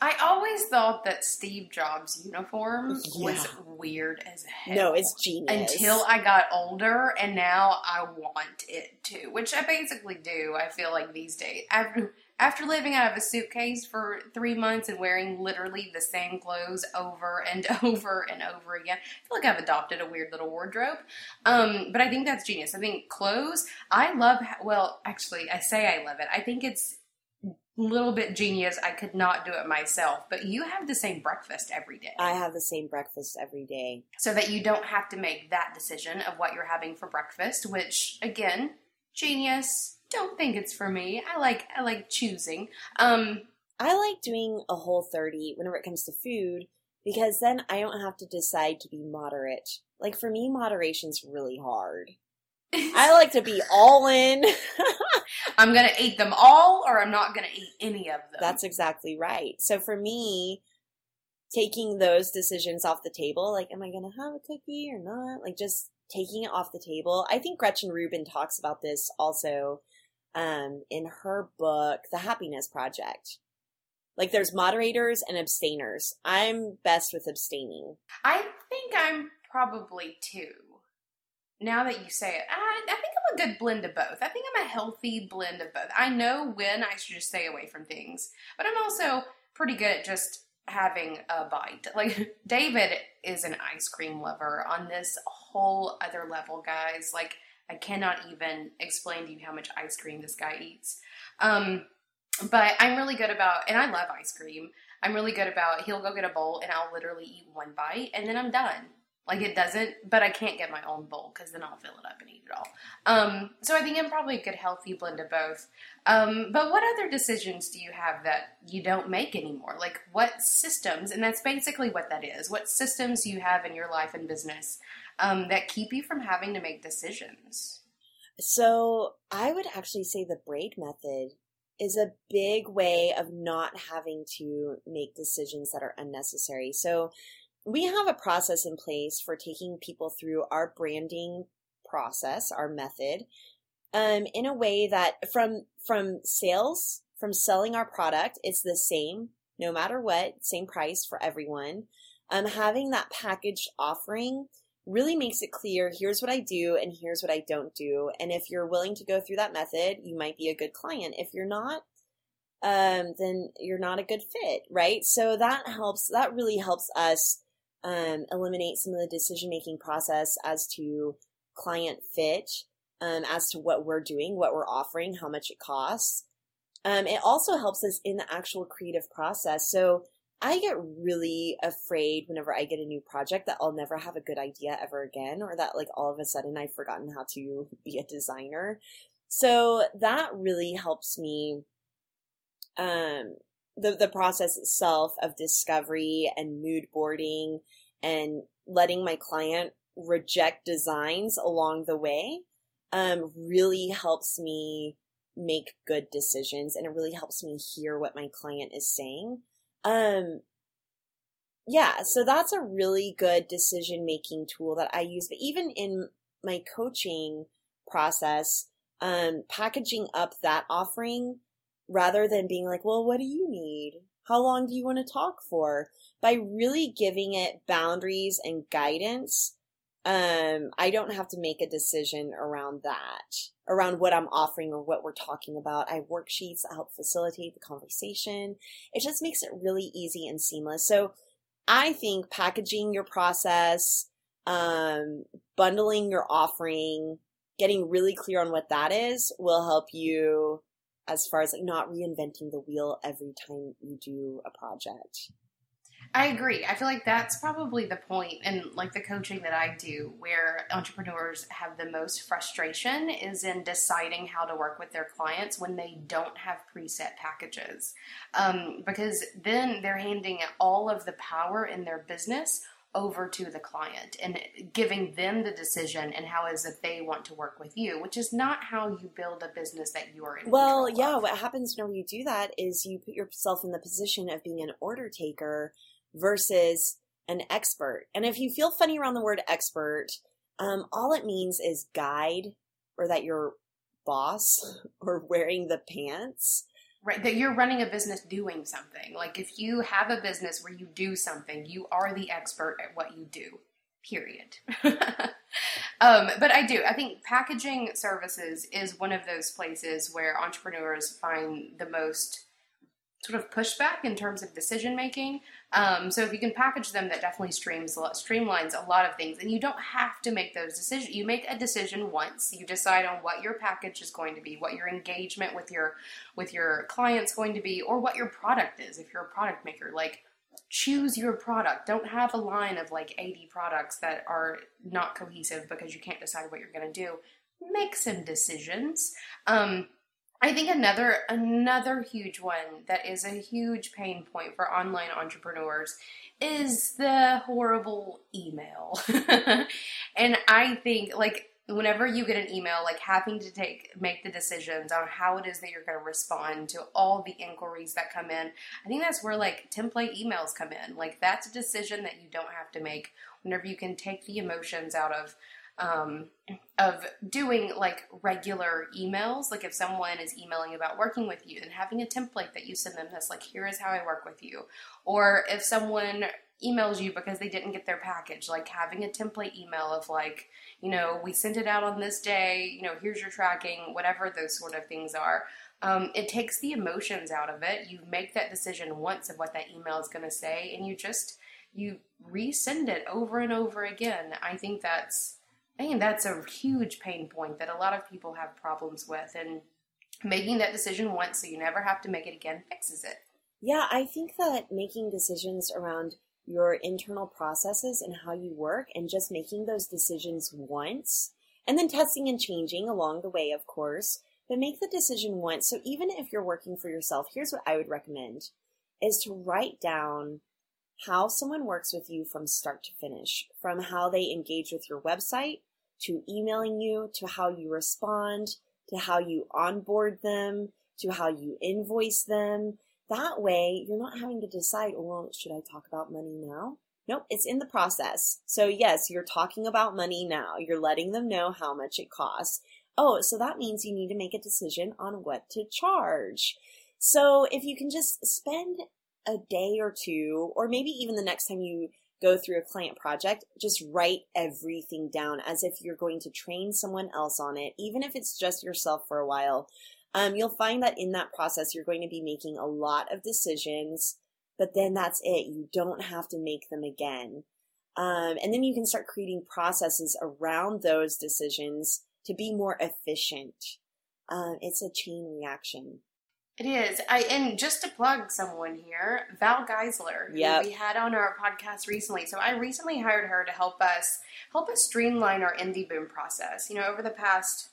I always thought that Steve Jobs' uniform was weird as hell. No, it's genius. until I got older, and now I want it too, which I basically do. I feel like these days after after living out of a suitcase for three months and wearing literally the same clothes over and [laughs] over and over again, I feel like I've adopted a weird little wardrobe. Um, but I think that's genius. I think clothes. I love. Well, actually, I say I love it. I think it's a little bit genius. I could not do it myself, but you have the same breakfast every day I have the same breakfast every day. so that you don't have to make that decision of what you're having for breakfast which again genius don't think it's for me i like i like choosing um I like doing a whole 30 whenever it comes to food because then I don't have to decide to be moderate. Like for me, moderation's really hard. I [laughs] like to be all in. [laughs] i'm gonna eat them all or i'm not gonna eat any of them That's exactly right. So for me, taking those decisions off the table, like, am I going to have a cookie or not? Like, just taking it off the table. I think Gretchen Rubin talks about this also um, in her book, The Happiness Project. Like, there's moderators and abstainers. I'm best with abstaining. i think i'm probably two now that you say it I, I think i'm a good blend of both i think i'm a healthy blend of both i know when i should just stay away from things but i'm also pretty good at just having a bite. [laughs] Like David is an ice cream lover on this whole other level, guys. Like I cannot even explain to you how much ice cream this guy eats. Um, but I'm really good about, and I love ice cream. I'm really good about. He'll go get a bowl, and I'll literally eat one bite, and then I'm done. Like it doesn't, but I can't get my own bowl because then I'll fill it up and eat it all. Um, so I think I'm probably a good healthy blend of both. Um, but what other decisions do you have that you don't make anymore? Like what systems, and that's basically what that is. What systems you have in your life and business um, that keep you from having to make decisions? So I would actually say the braid method is a big way of not having to make decisions that are unnecessary. So we have a process in place for taking people through our branding process, our method, um, in a way that from from sales, from selling our product, it's the same no matter what, same price for everyone. Um, having that packaged offering really makes it clear here's what I do and here's what I don't do. And if you're willing to go through that method, you might be a good client. If you're not, um, then you're not a good fit, right? So that helps, that really helps us um, eliminate some of the decision making process as to client fit, um, as to what we're doing, what we're offering, how much it costs. Um, it also helps us in the actual creative process. So I get really afraid whenever I get a new project that I'll never have a good idea ever again, or that like all of a sudden I've forgotten how to be a designer. So that really helps me. Um, the the process itself of discovery and mood boarding and letting my client reject designs along the way um, really helps me make good decisions and it really helps me hear what my client is saying um yeah so that's a really good decision making tool that i use but even in my coaching process um packaging up that offering rather than being like well what do you need? How long do you want to talk for? by really giving it boundaries and guidance um, I don't have to make a decision around that, around what I'm offering or what we're talking about. I have worksheets that help facilitate the conversation. It just makes it really easy and seamless. So I think packaging your process, um, bundling your offering, getting really clear on what that is will help you as far as like not reinventing the wheel every time you do a project. I agree. I feel like that's probably the point in like the coaching that I do where entrepreneurs have the most frustration is in deciding how to work with their clients when they don't have preset packages. Um, because then they're handing all of the power in their business over to the client and giving them the decision and how is it they want to work with you, which is not how you build a business that you are in. Well, yeah, of. what happens whenever you do that is you put yourself in the position of being an order taker versus an expert. And if you feel funny around the word expert, um, all it means is guide or that you're boss [laughs] or wearing the pants. Right, that you're running a business doing something. Like if you have a business where you do something, you are the expert at what you do. Period. [laughs] um, but I do. I think packaging services is one of those places where entrepreneurs find the most sort of pushback in terms of decision making. Um, so if you can package them, that definitely streams streamlines a lot of things, and you don't have to make those decisions. You make a decision once. You decide on what your package is going to be, what your engagement with your with your clients going to be, or what your product is. If you're a product maker, like choose your product. Don't have a line of like 80 products that are not cohesive because you can't decide what you're going to do. Make some decisions. Um, I think another another huge one that is a huge pain point for online entrepreneurs is the horrible email. [laughs] and I think like whenever you get an email like having to take make the decisions on how it is that you're going to respond to all the inquiries that come in i think that's where like template emails come in like that's a decision that you don't have to make whenever you can take the emotions out of um, of doing like regular emails. Like if someone is emailing about working with you, then having a template that you send them that's like, here is how I work with you. Or if someone emails you because they didn't get their package, like having a template email of like, you know, we sent it out on this day, you know, here's your tracking, whatever those sort of things are. Um, it takes the emotions out of it. You make that decision once of what that email is going to say, and you just you resend it over and over again. I think that's I think that's a huge pain point that a lot of people have problems with, and making that decision once so you never have to make it again fixes it. Yeah, I think that making decisions around your internal processes and how you work and just making those decisions once and then testing and changing along the way, of course, but make the decision once. So even if you're working for yourself, here's what I would recommend is to write down how someone works with you from start to finish, from how they engage with your website to emailing you to how you respond to how you onboard them to how you invoice them. That way, you're not having to decide, oh, well, should I talk about money now? Nope, it's in the process. So, yes, you're talking about money now. You're letting them know how much it costs. Oh, so that means you need to make a decision on what to charge. So, if you can just spend a day or two, or maybe even the next time you go through a client project, just write everything down as if you're going to train someone else on it, even if it's just yourself for a while. Um, you'll find that in that process, you're going to be making a lot of decisions, but then that's it. You don't have to make them again. Um, and then you can start creating processes around those decisions to be more efficient. Um, it's a chain reaction. It is. I and just to plug someone here, Val Geisler, yep. who we had on our podcast recently. So I recently hired her to help us help us streamline our indie boom process. You know, over the past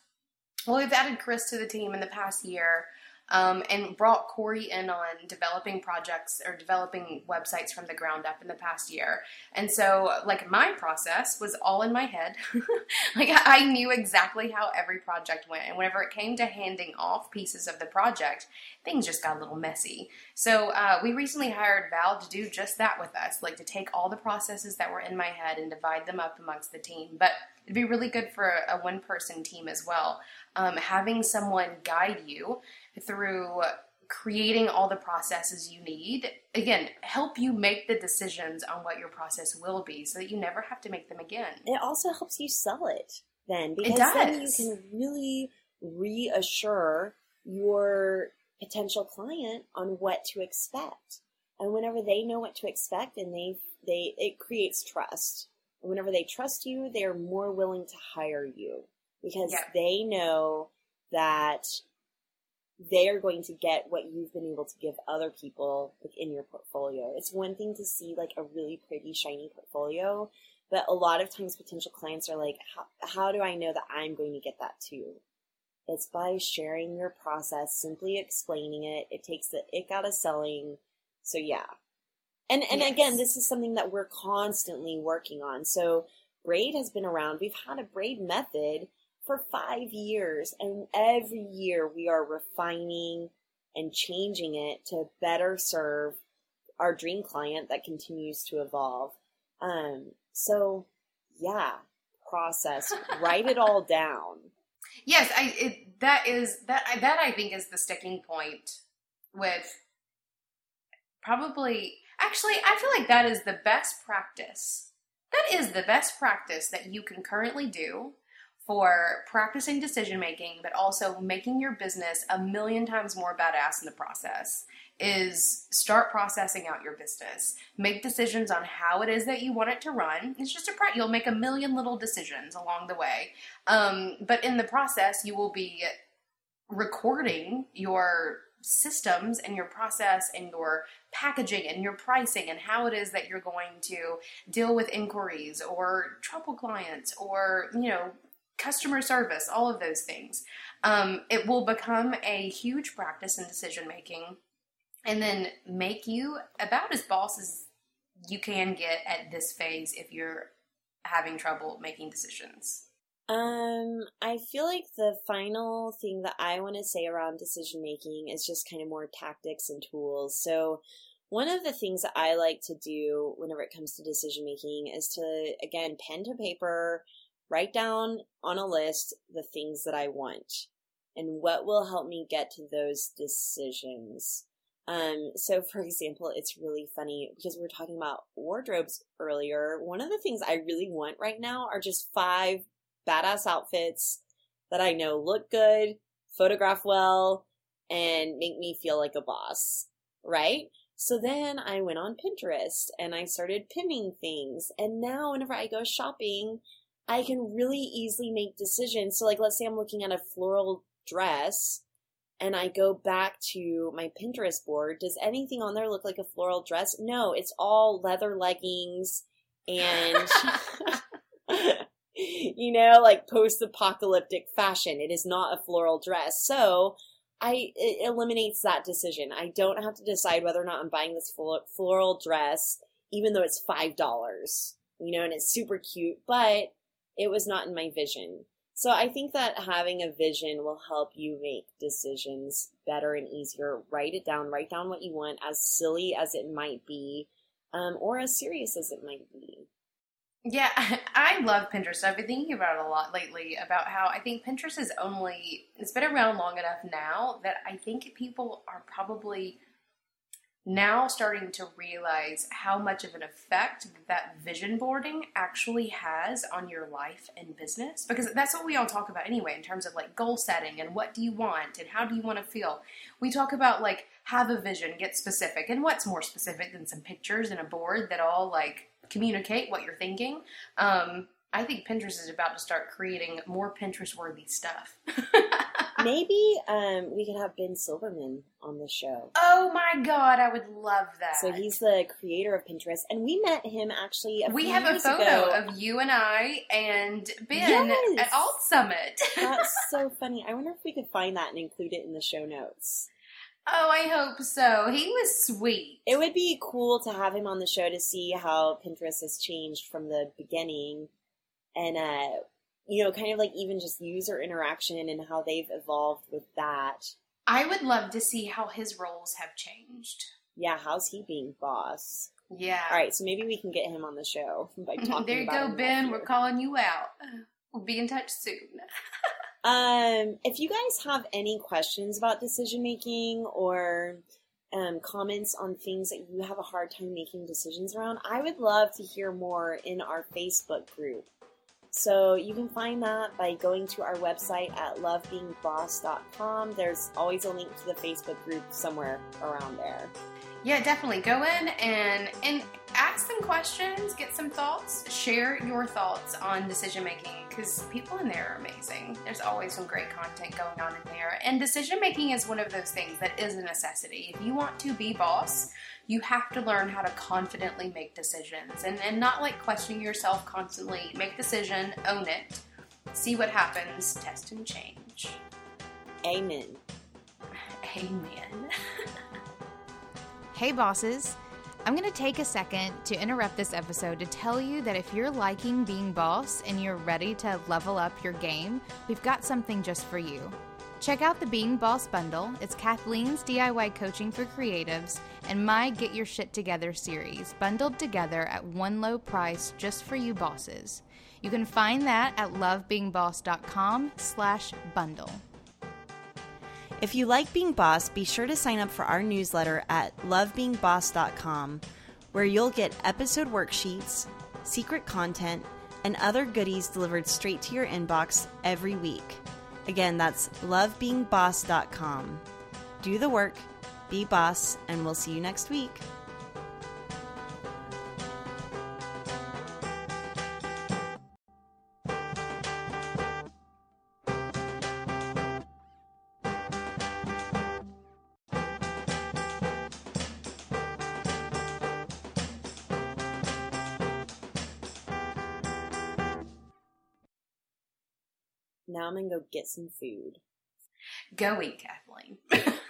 well, we've added Chris to the team in the past year um, and brought Corey in on developing projects or developing websites from the ground up in the past year. And so, like, my process was all in my head. [laughs] like, I knew exactly how every project went. And whenever it came to handing off pieces of the project, things just got a little messy. So, uh, we recently hired Val to do just that with us, like, to take all the processes that were in my head and divide them up amongst the team. But it'd be really good for a, one person team as well. Um, having someone guide you through creating all the processes you need. Again, help you make the decisions on what your process will be so that you never have to make them again. It also helps you sell it then because then you can really reassure your potential client on what to expect. And whenever they know what to expect and they they it creates trust. And whenever they trust you, they are more willing to hire you because yeah. they know that they are going to get what you've been able to give other people like in your portfolio. It's one thing to see like a really pretty shiny portfolio, but a lot of times potential clients are like, how, how do I know that I'm going to get that too? It's by sharing your process, simply explaining it. It takes the ick out of selling. So yeah. And and yes. again, this is something that we're constantly working on. So braid has been around. We've had a braid method for five years, and every year we are refining and changing it to better serve our dream client that continues to evolve. Um, so, yeah, process, [laughs] write it all down. Yes, I it, that is that that I think is the sticking point with probably actually I feel like that is the best practice. That is the best practice that you can currently do for practicing decision making, but also making your business a million times more badass in the process is start processing out your business. Make decisions on how it is that you want it to run. It's just a pre- you'll make a million little decisions along the way. Um, but in the process, you will be recording your systems and your process and your packaging and your pricing and how it is that you're going to deal with inquiries or trouble clients or you know customer service, all of those things. Um, it will become a huge practice in decision making and then make you about as boss as you can get at this phase if you're having trouble making decisions. Um, I feel like the final thing that I want to say around decision making is just kind of more tactics and tools. So, one of the things that I like to do whenever it comes to decision making is to, again, pen to paper, write down on a list the things that I want and what will help me get to those decisions. Um, so for example, it's really funny because we were talking about wardrobes earlier. One of the things I really want right now are just five badass outfits that I know look good, photograph well, and make me feel like a boss, right? So then I went on Pinterest and I started pinning things. And now whenever I go shopping, I can really easily make decisions. So, like, let's say I'm looking at a floral dress. and I go back to my Pinterest board, does anything on there look like a floral dress? No, it's all leather leggings and, [laughs] you know, like post apocalyptic fashion. It is not a floral dress. So I, it eliminates that decision. I don't have to decide whether or not I'm buying this floral dress, even though it's $5, you know, and it's super cute, but it was not in my vision. So I think that having a vision will help you make decisions better and easier. Write it down, write down what you want, as silly as it might be, um, or as serious as it might be. Yeah, [laughs] I love Pinterest. I've been thinking about it a lot lately about how I think Pinterest is only, it's been around long enough now that I think people are probably now starting to realize how much of an effect that vision boarding actually has on your life and business. Because that's what we all talk about anyway in terms of like goal setting and what do you want and how do you want to feel. We talk about like have a vision get specific. And what's more specific than some pictures and a board that all like communicate what you're thinking? Um, i think pinterest is about to start creating more pinterest worthy stuff [laughs] Maybe um, we could have Ben Silbermann on the show. Oh my god, I would love that. So he's the creator of Pinterest, and we met him actually. we have a photo ago. of you and I and Ben yes. at Alt Summit. [laughs] That's so funny. I wonder if we could find that and include it in the show notes. Oh, I hope so. He was sweet. It would be cool to have him on the show to see how Pinterest has changed from the beginning and uh, you know, kind of like even just user interaction and how they've evolved with that. I would love to see how his roles have changed. Yeah, how's he being boss? Yeah. All right, so maybe we can get him on the show by talking. there you go, Ben. We're calling you out. We'll be in touch soon. [laughs] um, if you guys have any questions about decision making or um, comments on things that you have a hard time making decisions around, I would love to hear more in our Facebook group. So you can find that by going to our website at lovebeingboss.com. There's always a link to the Facebook group somewhere around there. Yeah, definitely. Go in and and ask some questions, get some thoughts, share your thoughts on decision making because people in there are amazing. There's always some great content going on in there. And decision making is one of those things that is a necessity. If you want to be boss, you have to learn how to confidently make decisions and, and not like questioning yourself constantly. Make decision, own it, see what happens, test and change. Amen. [sighs] Amen. [laughs] hey, bosses. I'm going to take a second to interrupt this episode to tell you that if you're liking being boss and you're ready to level up your game, we've got something just for you. Check out the Being Boss bundle. It's Kathleen's DIY coaching for creatives and my Get Your Shit Together series, bundled together at one low price just for you bosses. You can find that at lovebeingboss.com slash bundle. If you like being boss, be sure to sign up for our newsletter at lovebeingboss.com, where you'll get episode worksheets, secret content, and other goodies delivered straight to your inbox every week. Again, that's lovebeingboss.com. Do the work, be boss, and we'll see you next week. Now I'm go get some food. Go eat, Kathleen. [laughs]